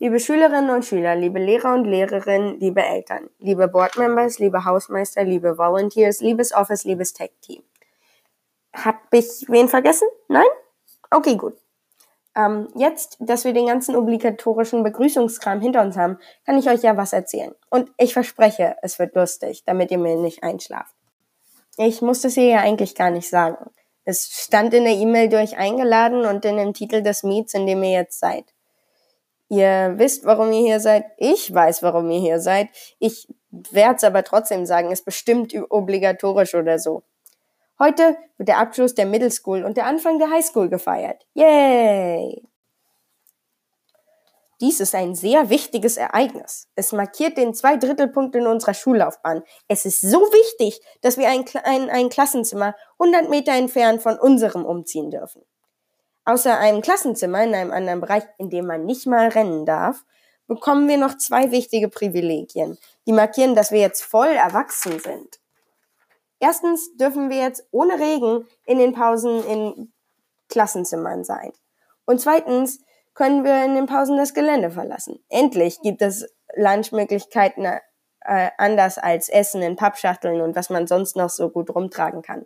Liebe Schülerinnen und Schüler, liebe Lehrer und Lehrerinnen, liebe Eltern, liebe Boardmembers, liebe Hausmeister, liebe Volunteers, liebes Office, liebes Tech-Team. Hab ich wen vergessen? Nein? Okay, gut. Ähm, jetzt, dass wir den ganzen obligatorischen Begrüßungskram hinter uns haben, kann ich euch ja was erzählen. Und ich verspreche, es wird lustig, damit ihr mir nicht einschlaft. Ich muss das hier ja eigentlich gar nicht sagen. Es stand in der E-Mail durch eingeladen und in dem Titel des Meets, in dem ihr jetzt seid. Ihr wisst, warum ihr hier seid. Ich weiß, warum ihr hier seid. Ich werde es aber trotzdem sagen, ist bestimmt obligatorisch oder so. Heute wird der Abschluss der Middle School und der Anfang der High School gefeiert. Yay! Dies ist ein sehr wichtiges Ereignis. Es markiert den Zweidrittelpunkt in unserer Schullaufbahn. Es ist so wichtig, dass wir ein, ein, ein Klassenzimmer 100 Meter entfernt von unserem umziehen dürfen. Außer einem Klassenzimmer in einem anderen Bereich, in dem man nicht mal rennen darf, bekommen wir noch zwei wichtige Privilegien, die markieren, dass wir jetzt voll erwachsen sind. Erstens dürfen wir jetzt ohne Regen in den Pausen in Klassenzimmern sein. Und zweitens können wir in den Pausen das Gelände verlassen. Endlich gibt es Lunchmöglichkeiten äh, anders als Essen in Pappschachteln und was man sonst noch so gut rumtragen kann.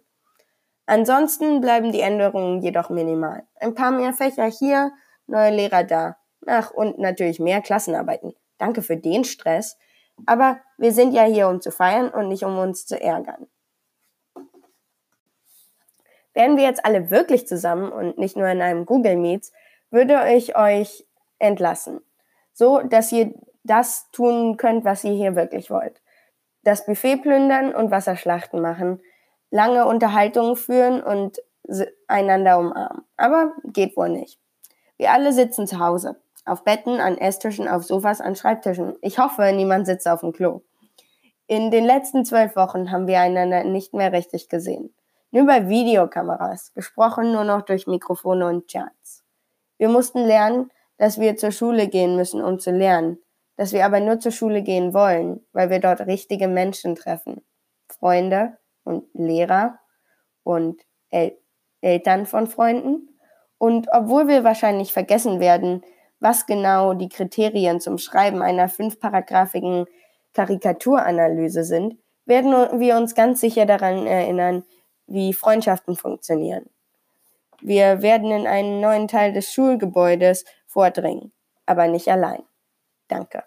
Ansonsten bleiben die Änderungen jedoch minimal. Ein paar mehr Fächer hier, neue Lehrer da. Ach, und natürlich mehr Klassenarbeiten. Danke für den Stress. Aber wir sind ja hier, um zu feiern und nicht um uns zu ärgern. Wären wir jetzt alle wirklich zusammen und nicht nur in einem Google Meets, würde ich euch entlassen. So, dass ihr das tun könnt, was ihr hier wirklich wollt. Das Buffet plündern und Wasserschlachten machen, lange Unterhaltungen führen und einander umarmen. Aber geht wohl nicht. Wir alle sitzen zu Hause. Auf Betten, an Esstischen, auf Sofas, an Schreibtischen. Ich hoffe, niemand sitzt auf dem Klo. In den letzten zwölf Wochen haben wir einander nicht mehr richtig gesehen. Nur bei Videokameras, gesprochen nur noch durch Mikrofone und Chats. Wir mussten lernen, dass wir zur Schule gehen müssen, um zu lernen, dass wir aber nur zur Schule gehen wollen, weil wir dort richtige Menschen treffen. Freunde und Lehrer und El Eltern von Freunden. Und obwohl wir wahrscheinlich vergessen werden, was genau die Kriterien zum Schreiben einer fünfparagraphigen Karikaturanalyse sind, werden wir uns ganz sicher daran erinnern, wie Freundschaften funktionieren. Wir werden in einen neuen Teil des Schulgebäudes vordringen, aber nicht allein. Danke.